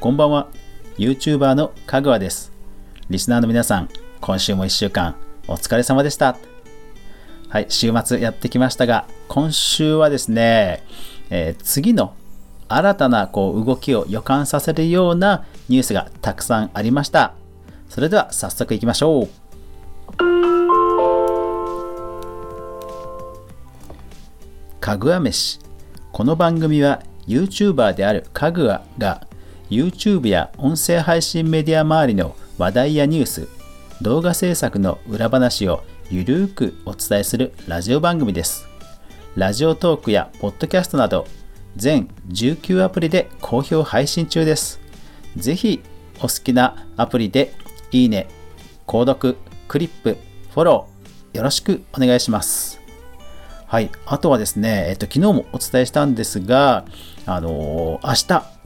こんばんは。YouTuber のかぐわです。リスナーの皆さん今週も1週間お疲れ様でした。はい週末やってきましたが今週はですね、えー、次の新たなこう動きを予感させるようなニュースがたくさんありました。それでは早速いきましょう。かぐわ飯。この番組は YouTuber であるかぐわが YouTube や音声配信メディア周りの話題やニュース動画制作の裏話をゆるーくお伝えするラジオ番組です。ラジオトークやポッドキャストなど全19アプリで好評配信中です。ぜひお好きなアプリでいいね購読クリップフォローよろしくお願いします。はい。あとはですね、えっと、昨日もお伝えしたんですが、あのー、明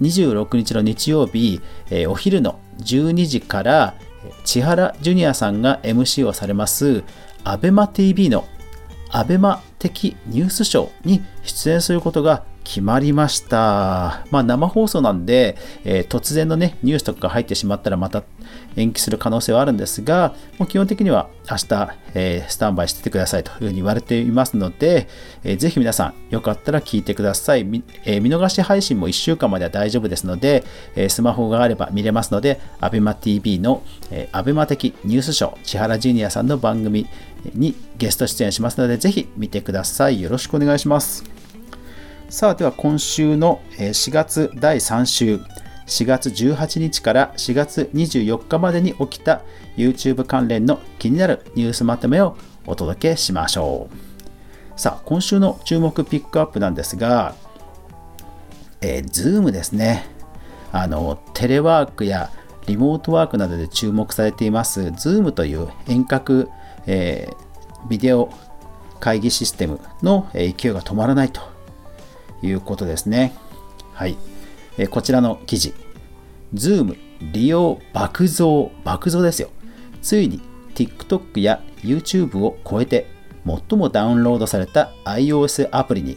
日26日の日曜日、えー、お昼の12時から、千原ジュニアさんが MC をされます、アベマ TV のアベマ的ニュースショーに出演することが決まりました。まあ生放送なんで、えー、突然のね、ニュースとかが入ってしまったらまた延期する可能性はあるんですが、もう基本的には明日、えー、スタンバイしててくださいというふうに言われていますので、えー、ぜひ皆さんよかったら聞いてください。えー、見逃し配信も1週間までは大丈夫ですので、えスマホがあれば見れますので、ABEMATV の、え、ABEMA 的ニュースショー、千原ジュニアさんの番組にゲスト出演しますので、ぜひ見てください。よろしくお願いします。さあ、では今週の4月第3週、4月18日から4月24日までに起きた YouTube 関連の気になるニュースまとめをお届けしましょう。さあ、今週の注目ピックアップなんですが、えー、Zoom ですね。あの、テレワークやリモートワークなどで注目されています Zoom という遠隔、えー、ビデオ会議システムの勢いが止まらないということですね。はい。えこちらの記事。Zoom 利用爆増、爆増ですよ。ついに TikTok や YouTube を超えて最もダウンロードされた iOS アプリに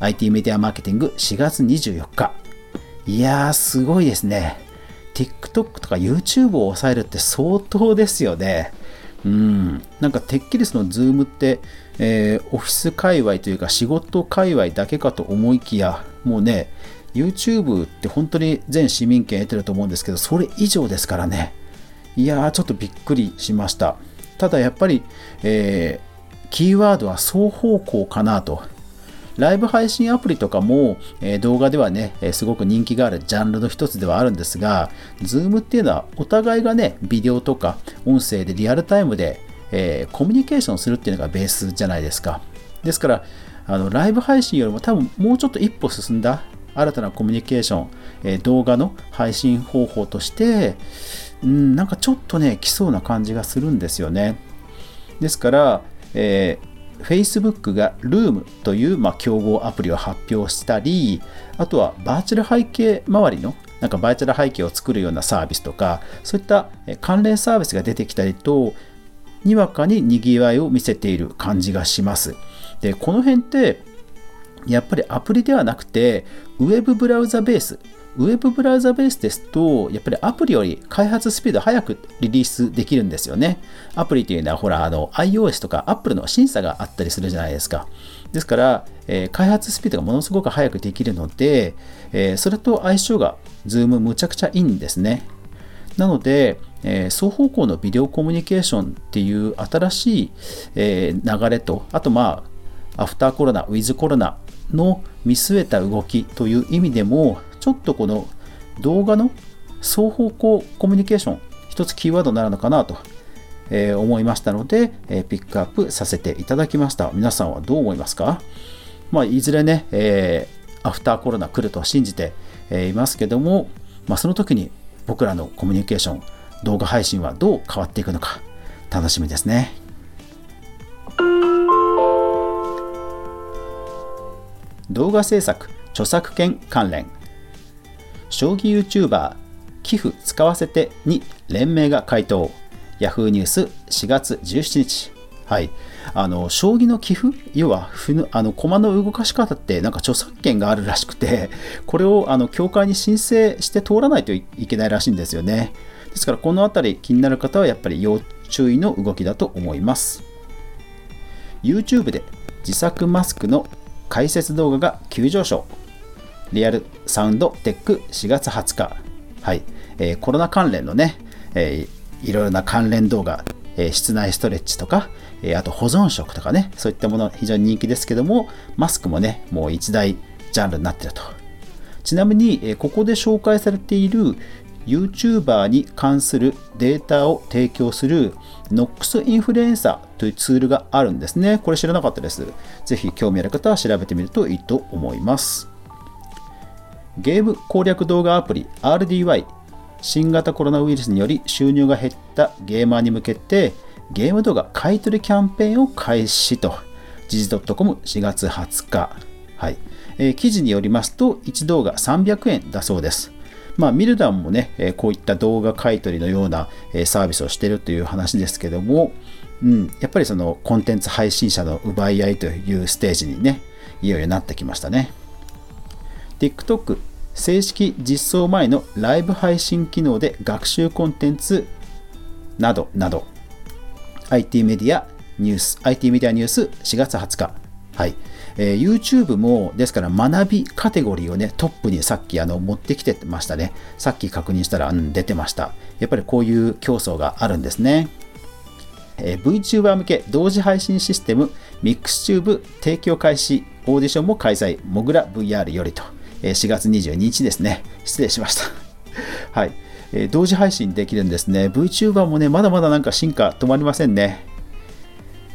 IT メディアマーケティング4月24日。いやー、すごいですね。TikTok とか YouTube を抑えるって相当ですよね。うん。なんかてっきりその Zoom ってえー、オフィス界隈というか仕事界隈だけかと思いきや、もうね、YouTube って本当に全市民権得てると思うんですけど、それ以上ですからね。いやー、ちょっとびっくりしました。ただやっぱり、えー、キーワードは双方向かなと。ライブ配信アプリとかも、えー、動画ではね、えー、すごく人気があるジャンルの一つではあるんですが、Zoom っていうのはお互いがね、ビデオとか音声でリアルタイムでえー、コミュニケーションするっていうのがベースじゃないですか。ですから、あのライブ配信よりも多分もうちょっと一歩進んだ新たなコミュニケーション、えー、動画の配信方法として、うん、なんかちょっとね、来そうな感じがするんですよね。ですから、えー、Facebook が Room という、まあ、競合アプリを発表したり、あとはバーチャル背景周りのなんかバーチャル背景を作るようなサービスとか、そういった関連サービスが出てきたりと、にわかに賑わいを見せている感じがします。で、この辺って、やっぱりアプリではなくて、ウェブブラウザベース、ウェブブラウザベースですと、やっぱりアプリより開発スピード早くリリースできるんですよね。アプリというのは、ほら、あの、iOS とか Apple の審査があったりするじゃないですか。ですから、えー、開発スピードがものすごく早くできるので、えー、それと相性が Zoom むちゃくちゃいいんですね。なので、えー、双方向のビデオコミュニケーションっていう新しい、え、流れと、あとまあ、アフターコロナ、ウィズコロナの見据えた動きという意味でも、ちょっとこの動画の双方向コミュニケーション、一つキーワードになるのかなと、え、思いましたので、え、ピックアップさせていただきました。皆さんはどう思いますか？まあ、いずれね、えー、アフターコロナ来ると信じていますけども、まあ、その時に僕らのコミュニケーション、動画配信はどう変わっていくのか楽しみですね。動画制作著作権関連。将棋 YouTuber 寄付使わせてに連盟が回答。Yahoo ニュース4月17日。はい、あの将棋の棋譜要はあの駒の動かし方ってなんか著作権があるらしくて これをあの協会に申請して通らないといけないらしいんですよね。ですからこの辺り気になる方はやっぱり要注意の動きだと思います。YouTube で自作マスクの解説動画が急上昇。リアルサウンドテック4月20日。はい、えー、コロナ関連のね、えー、いろいろな関連動画。え室内ストレッチとか、えあと保存食とかね、そういったもの非常に人気ですけども、マスクもね、もう一大ジャンルになってると。ちなみに、えここで紹介されている YouTuber に関するデータを提供する NOX インフルエンサーというツールがあるんですね。これ知らなかったです。ぜひ興味ある方は調べてみるといいと思います。ゲーム攻略動画アプリ RDY 新型コロナウイルスにより収入が減ったゲーマーに向けてゲーム動画買取キャンペーンを開始と時事 .com4 月20日、はいえー、記事によりますと1動画300円だそうですまあ、ミルダンもね、えこういった動画買取のような、えサービスをしているという話ですけども、うん、やっぱりそのコンテンツ配信者の奪い合いというステージにね、いよいよなってきましたね。TikTok 正式実装前のライブ配信機能で学習コンテンツなどなど IT メディアニュース IT メディアニュース4月20日はい、えー、YouTube もですから学びカテゴリーをねトップにさっきあの持ってきてましたねさっき確認したら、うん、出てましたやっぱりこういう競争があるんですねえー、VTuber 向け同時配信システム MixTube 提供開始オーディションも開催モグラ VR よりと4月22日ですね。失礼しました。はい。え同時配信できるんですね。VTuber もね、まだまだなんか進化止まりませんね。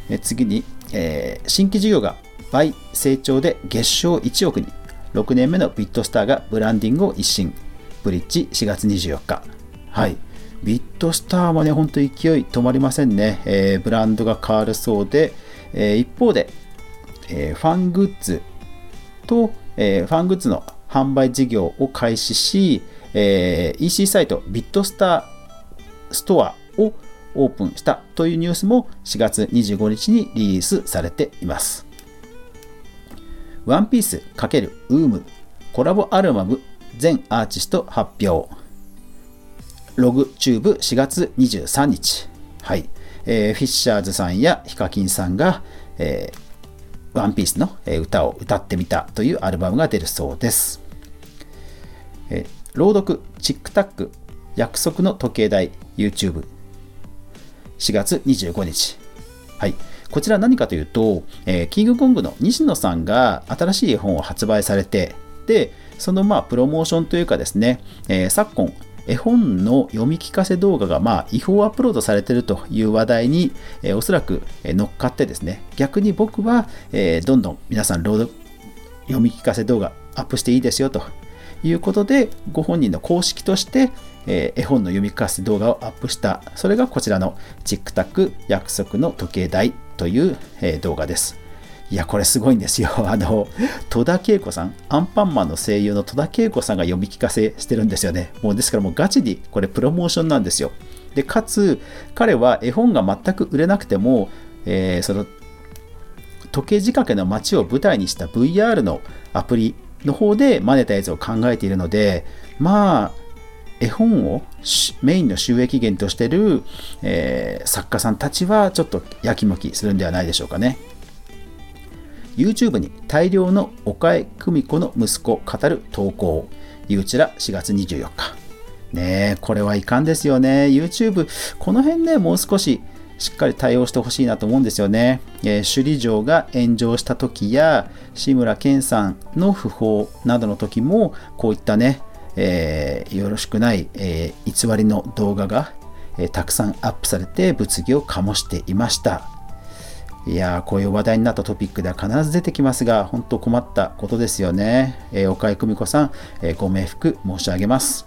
え次に、えー、新規事業が倍成長で月賞1億に、6年目のビットスターがブランディングを一新。ブリッジ4月24日。はい。ビットスターもね、ほんと勢い止まりませんね。えー、ブランドが変わるそうで、えー、一方で、えファングッズと、えファングッズの販売事業を開始し、え、EC サイトビットスターストアをオープンしたというニュースも4月25日にリリースされています。ワンピース×ウームコラボアルバム全アーティスト発表。ログチューブ4月23日。はい。えー、フィッシャーズさんやヒカキンさんが、えーワンピースの歌を歌ってみたというアルバムが出るそうです。え朗読、チックタック、約束の時計台、YouTube。4月25日。はい。こちら何かというと、えー、キングコングの西野さんが新しい絵本を発売されて、で、そのまあプロモーションというかですね、えー、昨今、絵本の読み聞かせ動画がまあ違法アップロードされているという話題に、えー、おそらく乗っかってですね、逆に僕は、えー、どんどん皆さん朗読読み聞かせ動画アップしていいですよということで、ご本人の公式として、えー、絵本の読み聞かせ動画をアップした、それがこちらのチックタック約束の時計台という、えー、動画です。いや、これすごいんですよ。あの、戸田恵子さん、アンパンマンの声優の戸田恵子さんが読み聞かせしてるんですよね。もうですからもうガチにこれプロモーションなんですよ。で、かつ、彼は絵本が全く売れなくても、えー、その時計仕掛けの街を舞台にした VR のアプリの方でマネタイズを考えているので、まあ、絵本をメインの収益源としてる、えー、作家さんたちはちょっとやきもきするんではないでしょうかね。YouTube に大量の岡江久美子の息子語る投稿。ゆうちら4月24日。ねえ、これはいかんですよね。YouTube、この辺ね、もう少ししっかり対応してほしいなと思うんですよね。えー、首里城が炎上した時や志村けんさんの訃報などの時もこういったね、えー、よろしくない、えー、偽りの動画が、えたくさんアップされて物議を醸していました。いやー、こういう話題になったトピックでは必ず出てきますが、本当困ったことですよね。えー、岡井久美子さん、えー、ご冥福申し上げます。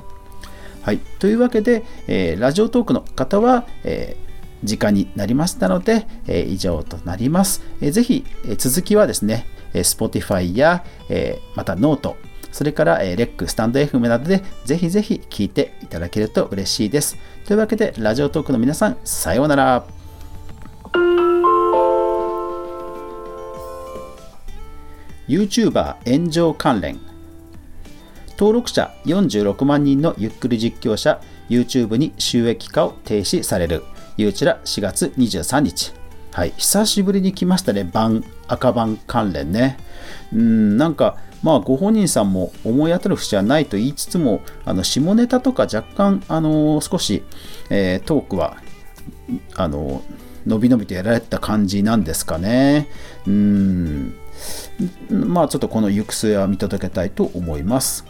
はい。というわけで、えー、ラジオトークの方は、え時間になりましたので、え以上となります。えー、ぜひ、え続きはですね、え Spotify や、えまたノート、それから、えレック、スタンド FM などでぜひぜひ聴いていただけると嬉しいです。というわけで、ラジオトークの皆さん、さようなら。YouTuber 炎上関連。登録者46万人のゆっくり実況者 YouTube に収益化を停止される。ゆうちら4月23日。はい久しぶりに来ましたね。赤番関連ね。うんなんかまあご本人さんも思い当たる節はないと言いつつもあの下ネタとか若干あの、少し、えー、トークはあの、伸び伸びとやられた感じなんですかね。うん。まあちょっとこの行く末は見届けたいと思います。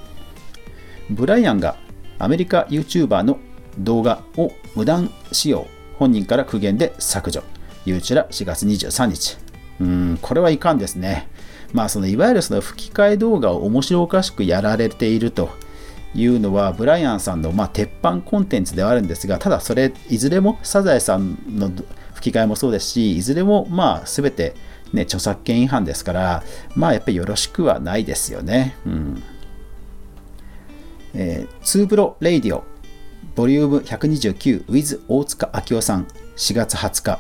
ブライアンがアメリカ YouTuber の動画を無断使用本人から苦言で削除。ゆうちら4月23日。うんこれはいかんですね。まあそのいわゆるその吹き替え動画を面白おかしくやられているというのはブライアンさんのまあ鉄板コンテンツではあるんですがただそれいずれもサザエさんの吹き替えもそうですしいずれもまあ全てね著作権違反ですからまあやっぱりよろしくはないですよね。うん。えー、ツーブロレイディオボリューム 129with 大塚明夫さん4月20日。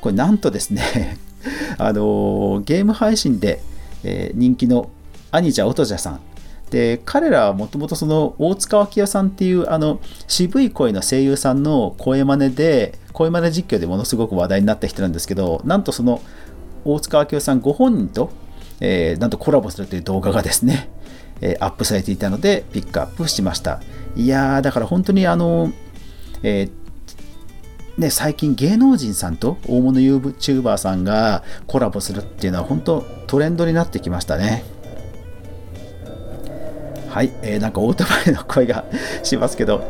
これなんとですね あのー、ゲーム配信で、えー、人気のアニジャ・オトジャさん。で彼らはもともとその大塚明夫さんっていうあの渋い声の声優さんの声真似で声真似実況でものすごく話題になった人なんですけどなんとその大塚明夫さんご本人と、えー、なんとコラボするという動画がですねえアップされていたのでピックアップしました。いやーだから本当にあの、えー、ね、最近芸能人さんと大物 YouTuber さんがコラボするっていうのは本当トレンドになってきましたね。はい、えー、なんかオートバイの声がしますけど、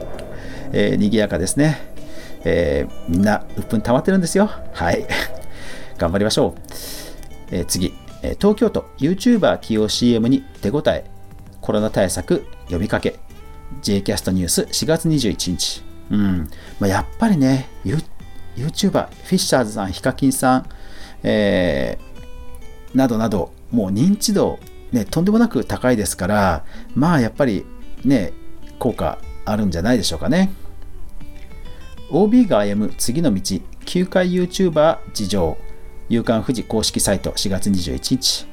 えー、賑やかですね、えー、みんなうっぷん溜まってるんですよ。はい。頑張りましょう、えー、次。東京都 YouTuber 起用 CM に手応えコロナ対策呼びかけ。J キャストニュース4月21日。うん。まあ、やっぱりね、ユ YouTuber、フィッシャーズさん、ヒカキンさん、えー、などなど、もう認知度、ね、とんでもなく高いですから、まあやっぱりね、効果あるんじゃないでしょうかね。OB が歩む次の道、9回 YouTuber 事情、夕刊富士公式サイト4月21日。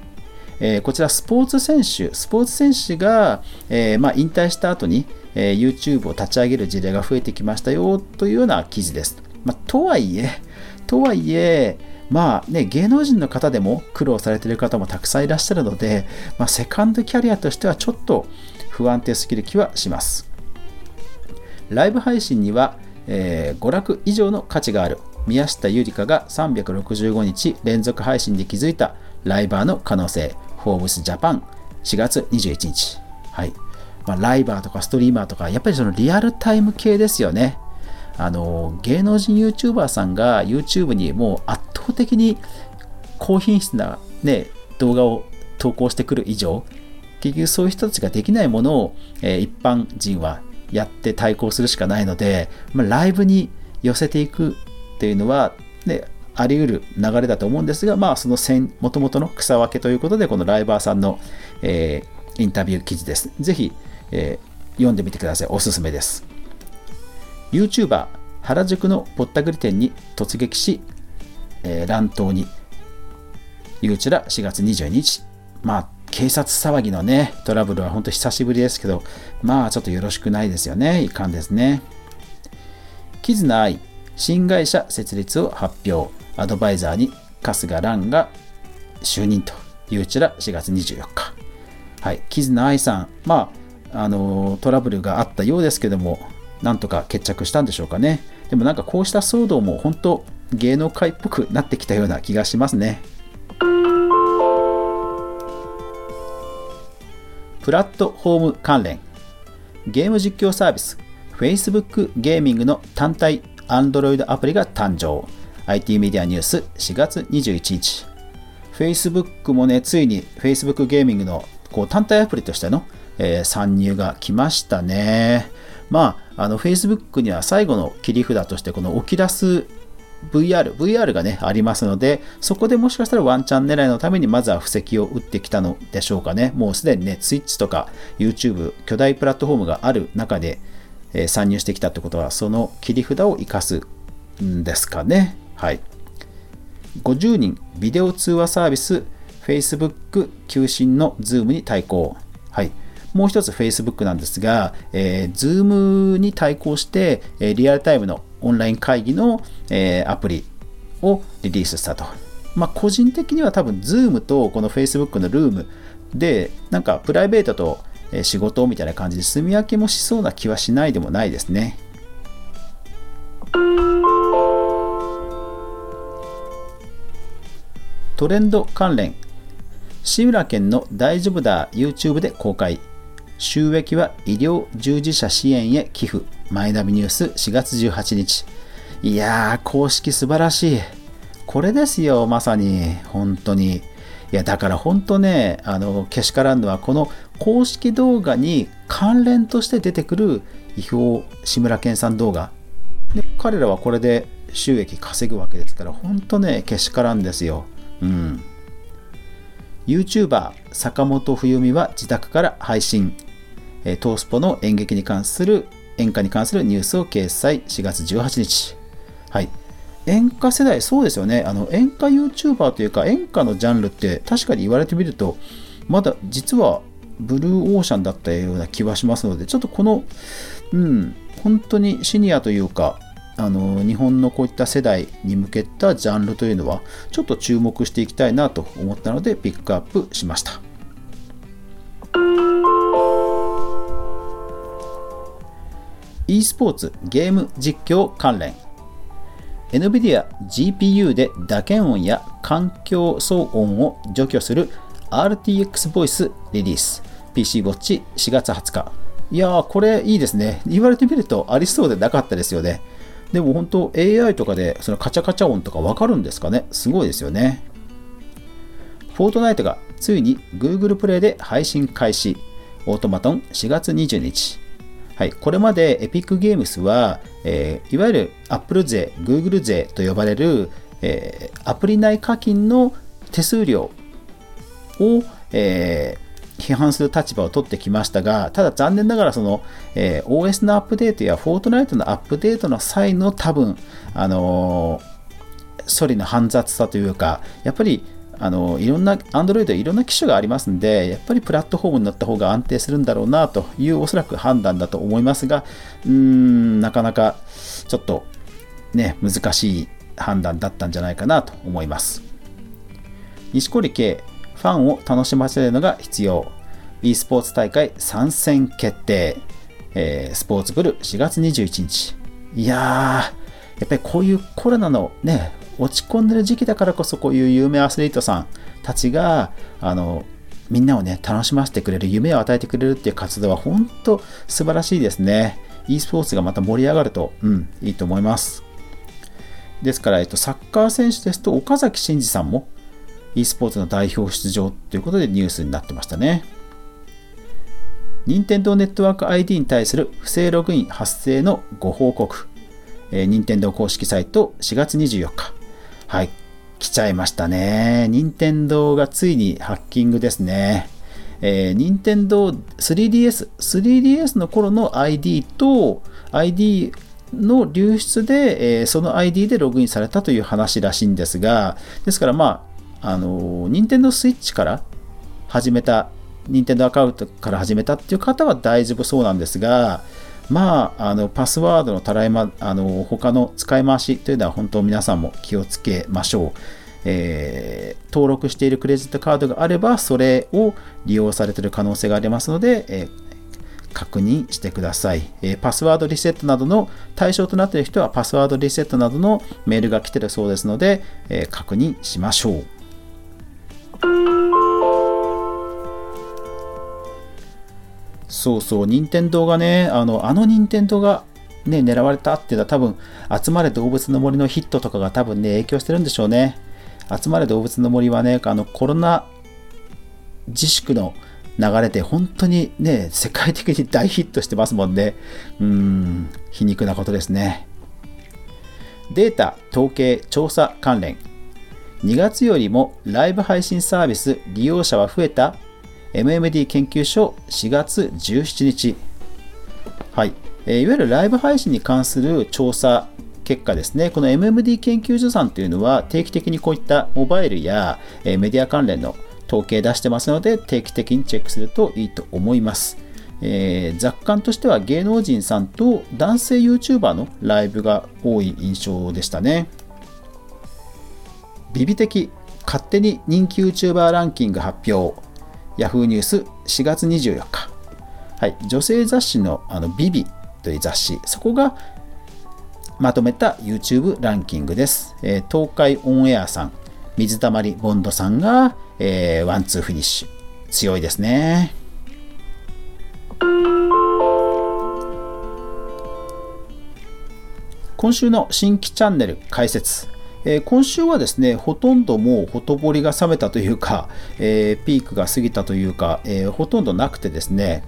えー、こちらスポーツ選手、スポーツ選手が、えー、まあ、引退した後に、えー、YouTube を立ち上げる事例が増えてきましたよというような記事です。まあ、とはいえ、とはいえ、まあね、芸能人の方でも苦労されている方もたくさんいらっしゃるので、まあ、セカンドキャリアとしてはちょっと不安定すぎる気はします。ライブ配信には、えー、娯楽以上の価値がある宮下ゆりかが365日連続配信で築いたライバーの可能性フォーブスジャパン4月21日。はい。まあ、ライバーとかストリーマーとか、やっぱりそのリアルタイム系ですよね。あの、芸能人 YouTuber さんが YouTube にもう圧倒的に高品質なね、動画を投稿してくる以上、結局そういう人たちができないものを、えー、一般人はやって対抗するしかないので、まあ、ライブに寄せていくっていうのは、ね、あり得る流れだと思うんですが、まあ、そのもともとの草分けということで、このライバーさんの、えー、インタビュー記事です。ぜひ、えー、読んでみてください。おすすめです。YouTuber 原宿のぼったくり店に突撃し、えー、乱闘に、ゆうちら4月22日。まあ、警察騒ぎのね、トラブルは本当久しぶりですけど、まあ、ちょっとよろしくないですよね。いかんですね。キズナアイ、新会社設立を発表。アドバイザーに春日蘭が就任というちら4月24日。はい、キズナアイさん、まあ、あのトラブルがあったようですけども、なんとか決着したんでしょうかね。でもなんかこうした騒動も本当芸能界っぽくなってきたような気がしますね。プラットフォーム関連ゲーム実況サービス Facebook ゲーミングの単体 Android アプリが誕生。IT メディアニュース4月21日 Facebook もねついに Facebook ゲーミングのこう単体アプリとしての、えー、参入が来ましたねまああの Facebook には最後の切り札としてこのオキラス VR、VR がね、ありますので、そこでもしかしたらワンチャン狙いのためにまずは布石を打ってきたのでしょうかね。もうすでにね、Twitch とか YouTube、巨大プラットフォームがある中で、えー、参入してきたってことは、その切り札を生かすんですかね。はい。50人ビデオ通話サービス Facebook 求心の Zoom に対抗。はい。もう一つ Facebook なんですが、えー、Zoom に対抗して、えー、リアルタイムのオンライン会議の、えー、アプリをリリースしたと。まあ、個人的には多分 Zoom とこの Facebook のルームで、なんかプライベートと仕事みたいな感じで住み分けもしそうな気はしないでもないですね。トレンド関連志村けんの大丈夫だ YouTube で公開収益は医療従事者支援へ寄付。マイナビニュース4月18日。いやー公式素晴らしい。これですよまさに。本当に。いやだから本当ねあのけしからんのはこの公式動画に関連として出てくる違法志村けんさん動画。で彼らはこれで収益稼ぐわけですから本当ねけしからんですよ。うん。YouTuber 坂本冬美は自宅から配信。トースポの演劇に関する演歌に関するニュースを掲載4月18日。はい。演歌世代そうですよね。あの演歌 YouTuber というか演歌のジャンルって確かに言われてみるとまだ実はブルーオーシャンだったような気はしますのでちょっとこのうん本当にシニアというかあの日本のこういった世代に向けたジャンルというのはちょっと注目していきたいなと思ったのでピックアップしました。E スポーツゲーム実況関連 NVIDIA GPU で打鍵音や環境騒音を除去する RTX ボイスリリース PC ウォッチ4月20日いやーこれいいですね言われてみるとありそうでなかったですよねでも本当 AI とかでそのカチャカチャ音とかわかるんですかねすごいですよね。フォートナイトがついに Google プレイで配信開始。オートマトン4月20日。はい、これまでエピックゲームスは、えー、いわゆる Apple 税、Google 税と呼ばれる、えー、アプリ内課金の手数料を、えー批判する立場を取ってきましたが、ただ残念ながらその、えー、OS のアップデートやフォートナイトのアップデートの際の多分、あのー、処理の煩雑さというか、やっぱりあのいろんな Android いろんな機種がありますんで、やっぱりプラットフォームになった方が安定するんだろうなというおそらく判断だと思いますが、うーん、なかなかちょっとね、難しい判断だったんじゃないかなと思います。錦織圭、ファンを楽しませるのが必要。e スポーツ大会参戦決定。えー、スポーツブル4月21日。いやー、やっぱりこういうコロナのね、落ち込んでる時期だからこそこういう有名アスリートさんたちが、あの、みんなをね、楽しませてくれる、夢を与えてくれるっていう活動は本当素晴らしいですね。e スポーツがまた盛り上がると、うん、いいと思います。ですから、えっと、サッカー選手ですと、岡崎慎司さんも e スポーツの代表出場ということでニュースになってましたね。任天堂ネットワーク ID に対する不正ログイン発生のご報告。えー、任天堂公式サイト4月24日。はい。来ちゃいましたね。任天堂がついにハッキングですね。えー、任天堂 3DS、3DS の頃の ID と ID の流出で、えー、その ID でログインされたという話らしいんですが、ですからまあ、あの、任天堂スイッチから始めた任天堂アカウントから始めたっていう方は大丈夫そうなんですが、まあ、あのパスワードのたらいま、あの他の使い回しというのは本当皆さんも気をつけましょう。えー、登録しているクレジットカードがあれば、それを利用されている可能性がありますので、えー、確認してください、えー、パスワードリセットなどの対象となっている人はパスワードリセットなどのメールが来ているそうですので、え確認しましょう。そうそう、任天堂がね、あの、あの任天堂がね、狙われたっていうのは多分、集まれ動物の森のヒットとかが多分ね、影響してるんでしょうね。集まれ動物の森はね、あの、コロナ自粛の流れで本当にね、世界的に大ヒットしてますもんね。うん、皮肉なことですね。データ、統計、調査関連。2月よりもライブ配信サービス利用者は増えた MMD 研究所4月17日。はい。えー、いわゆるライブ配信に関する調査結果ですね、この MMD 研究所さんというのは定期的にこういったモバイルや、えー、メディア関連の統計出してますので定期的にチェックするといいと思います。えー、雑感としては芸能人さんと男性 YouTuber のライブが多い印象でしたね。ビビ的勝手に人気 YouTuber ランキング発表 Yahoo! ニュース4月24日、はい、女性雑誌のあの ViVi という雑誌。そこがまとめた YouTube ランキングです、えー、東海オンエアさん水溜りボンドさんが、えー、ワンツーフィニッシュ。強いですね。今週の新規チャンネル解説。えー、今週はですね、ほとんどもうほとぼりが冷めたというか、えー、ピークが過ぎたというか、えー、ほとんどなくてですね、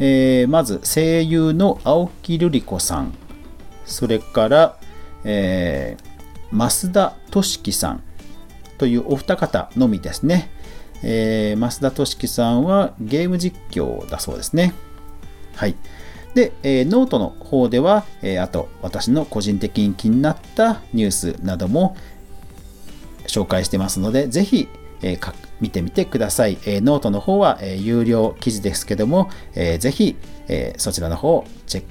えまず声優の青木瑠璃子さん、それから、え増田俊樹さんというお二方のみですね。え増田俊樹さんはゲーム実況だそうですね。はい。で、えー、ノートの方では、えー、あと私の個人的に気になったニュースなども紹介してますので、ぜひ、えー、見てみてください。えー、ノートの方は、えー、有料記事ですけども、えー、ぜひ、えー、そちらの方をチェック、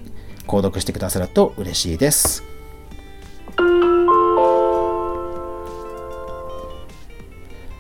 購読してくださると嬉しいです。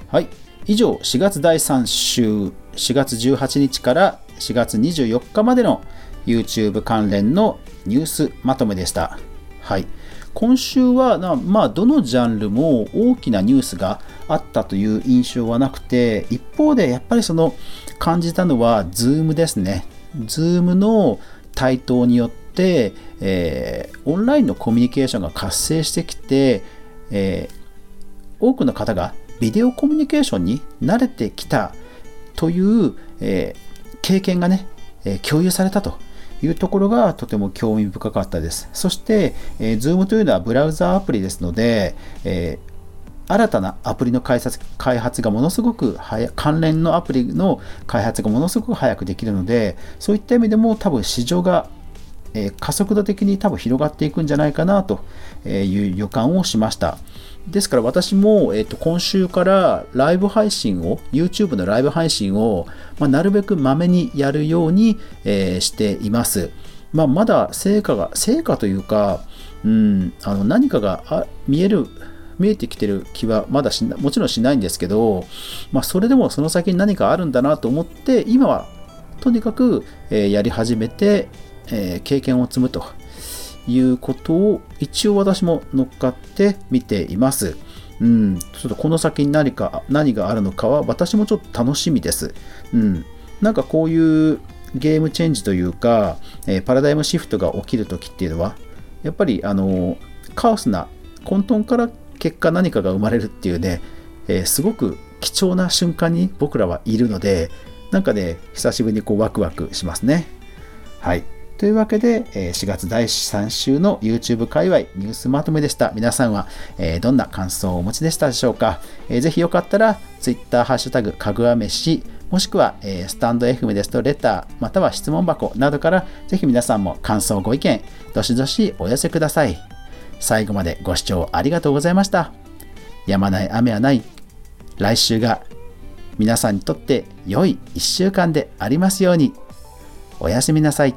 はい。以上、4月第3週、4月18日から4月24日までの YouTube 関連のニュースまとめでした。はい。今週は、まあ、どのジャンルも大きなニュースがあったという印象はなくて、一方でやっぱりその感じたのは、Zoom ですね。Zoom の台頭によって、えー、オンラインのコミュニケーションが活性してきて、えー、多くの方がビデオコミュニケーションに慣れてきたという、えー、経験がね、え共有されたというところがとても興味深かったです。そして、えー、Zoom というのはブラウザアプリですので、えー、新たなアプリの開発開発がものすごく早関連のアプリの開発がものすごく早くできるので、そういった意味でも多分市場が、えー、加速度的に多分広がっていくんじゃないかなという予感をしました。ですから私も、えー、と今週からライブ配信を、YouTube のライブ配信を、まあ、なるべくまめにやるように、えー、しています。まあ、まだ成果が、成果というか、うん、あの何かが見える、見えてきてる気はまだしもちろんしないんですけど、まあ、それでもその先に何かあるんだなと思って、今はとにかく、えー、やり始めて、えー、経験を積むということを一応私も乗っかって見ています。うん、ちょっとこの先に何か、何があるのかは私もちょっと楽しみです。うん、なんかこういうゲームチェンジというか、えー、パラダイムシフトが起きるときっていうのは、やっぱりあのカオスな混沌から結果何かが生まれるっていうね、えー、すごく貴重な瞬間に僕らはいるので、なんかね、久しぶりにこうワクワクしますね。はい。というわけで、4月第3週の YouTube 界隈ニュースまとめでした。皆さんはどんな感想をお持ちでしたでしょうか？ぜひよかったら Twitter ハッシュタグかぐわ飯もしくは、スタンド FM ですとレターまたは質問箱などからぜひ皆さんも感想ご意見どしどしお寄せください。最後までご視聴ありがとうございました。やまない雨はない。来週が皆さんにとって良い1週間でありますように。おやすみなさい。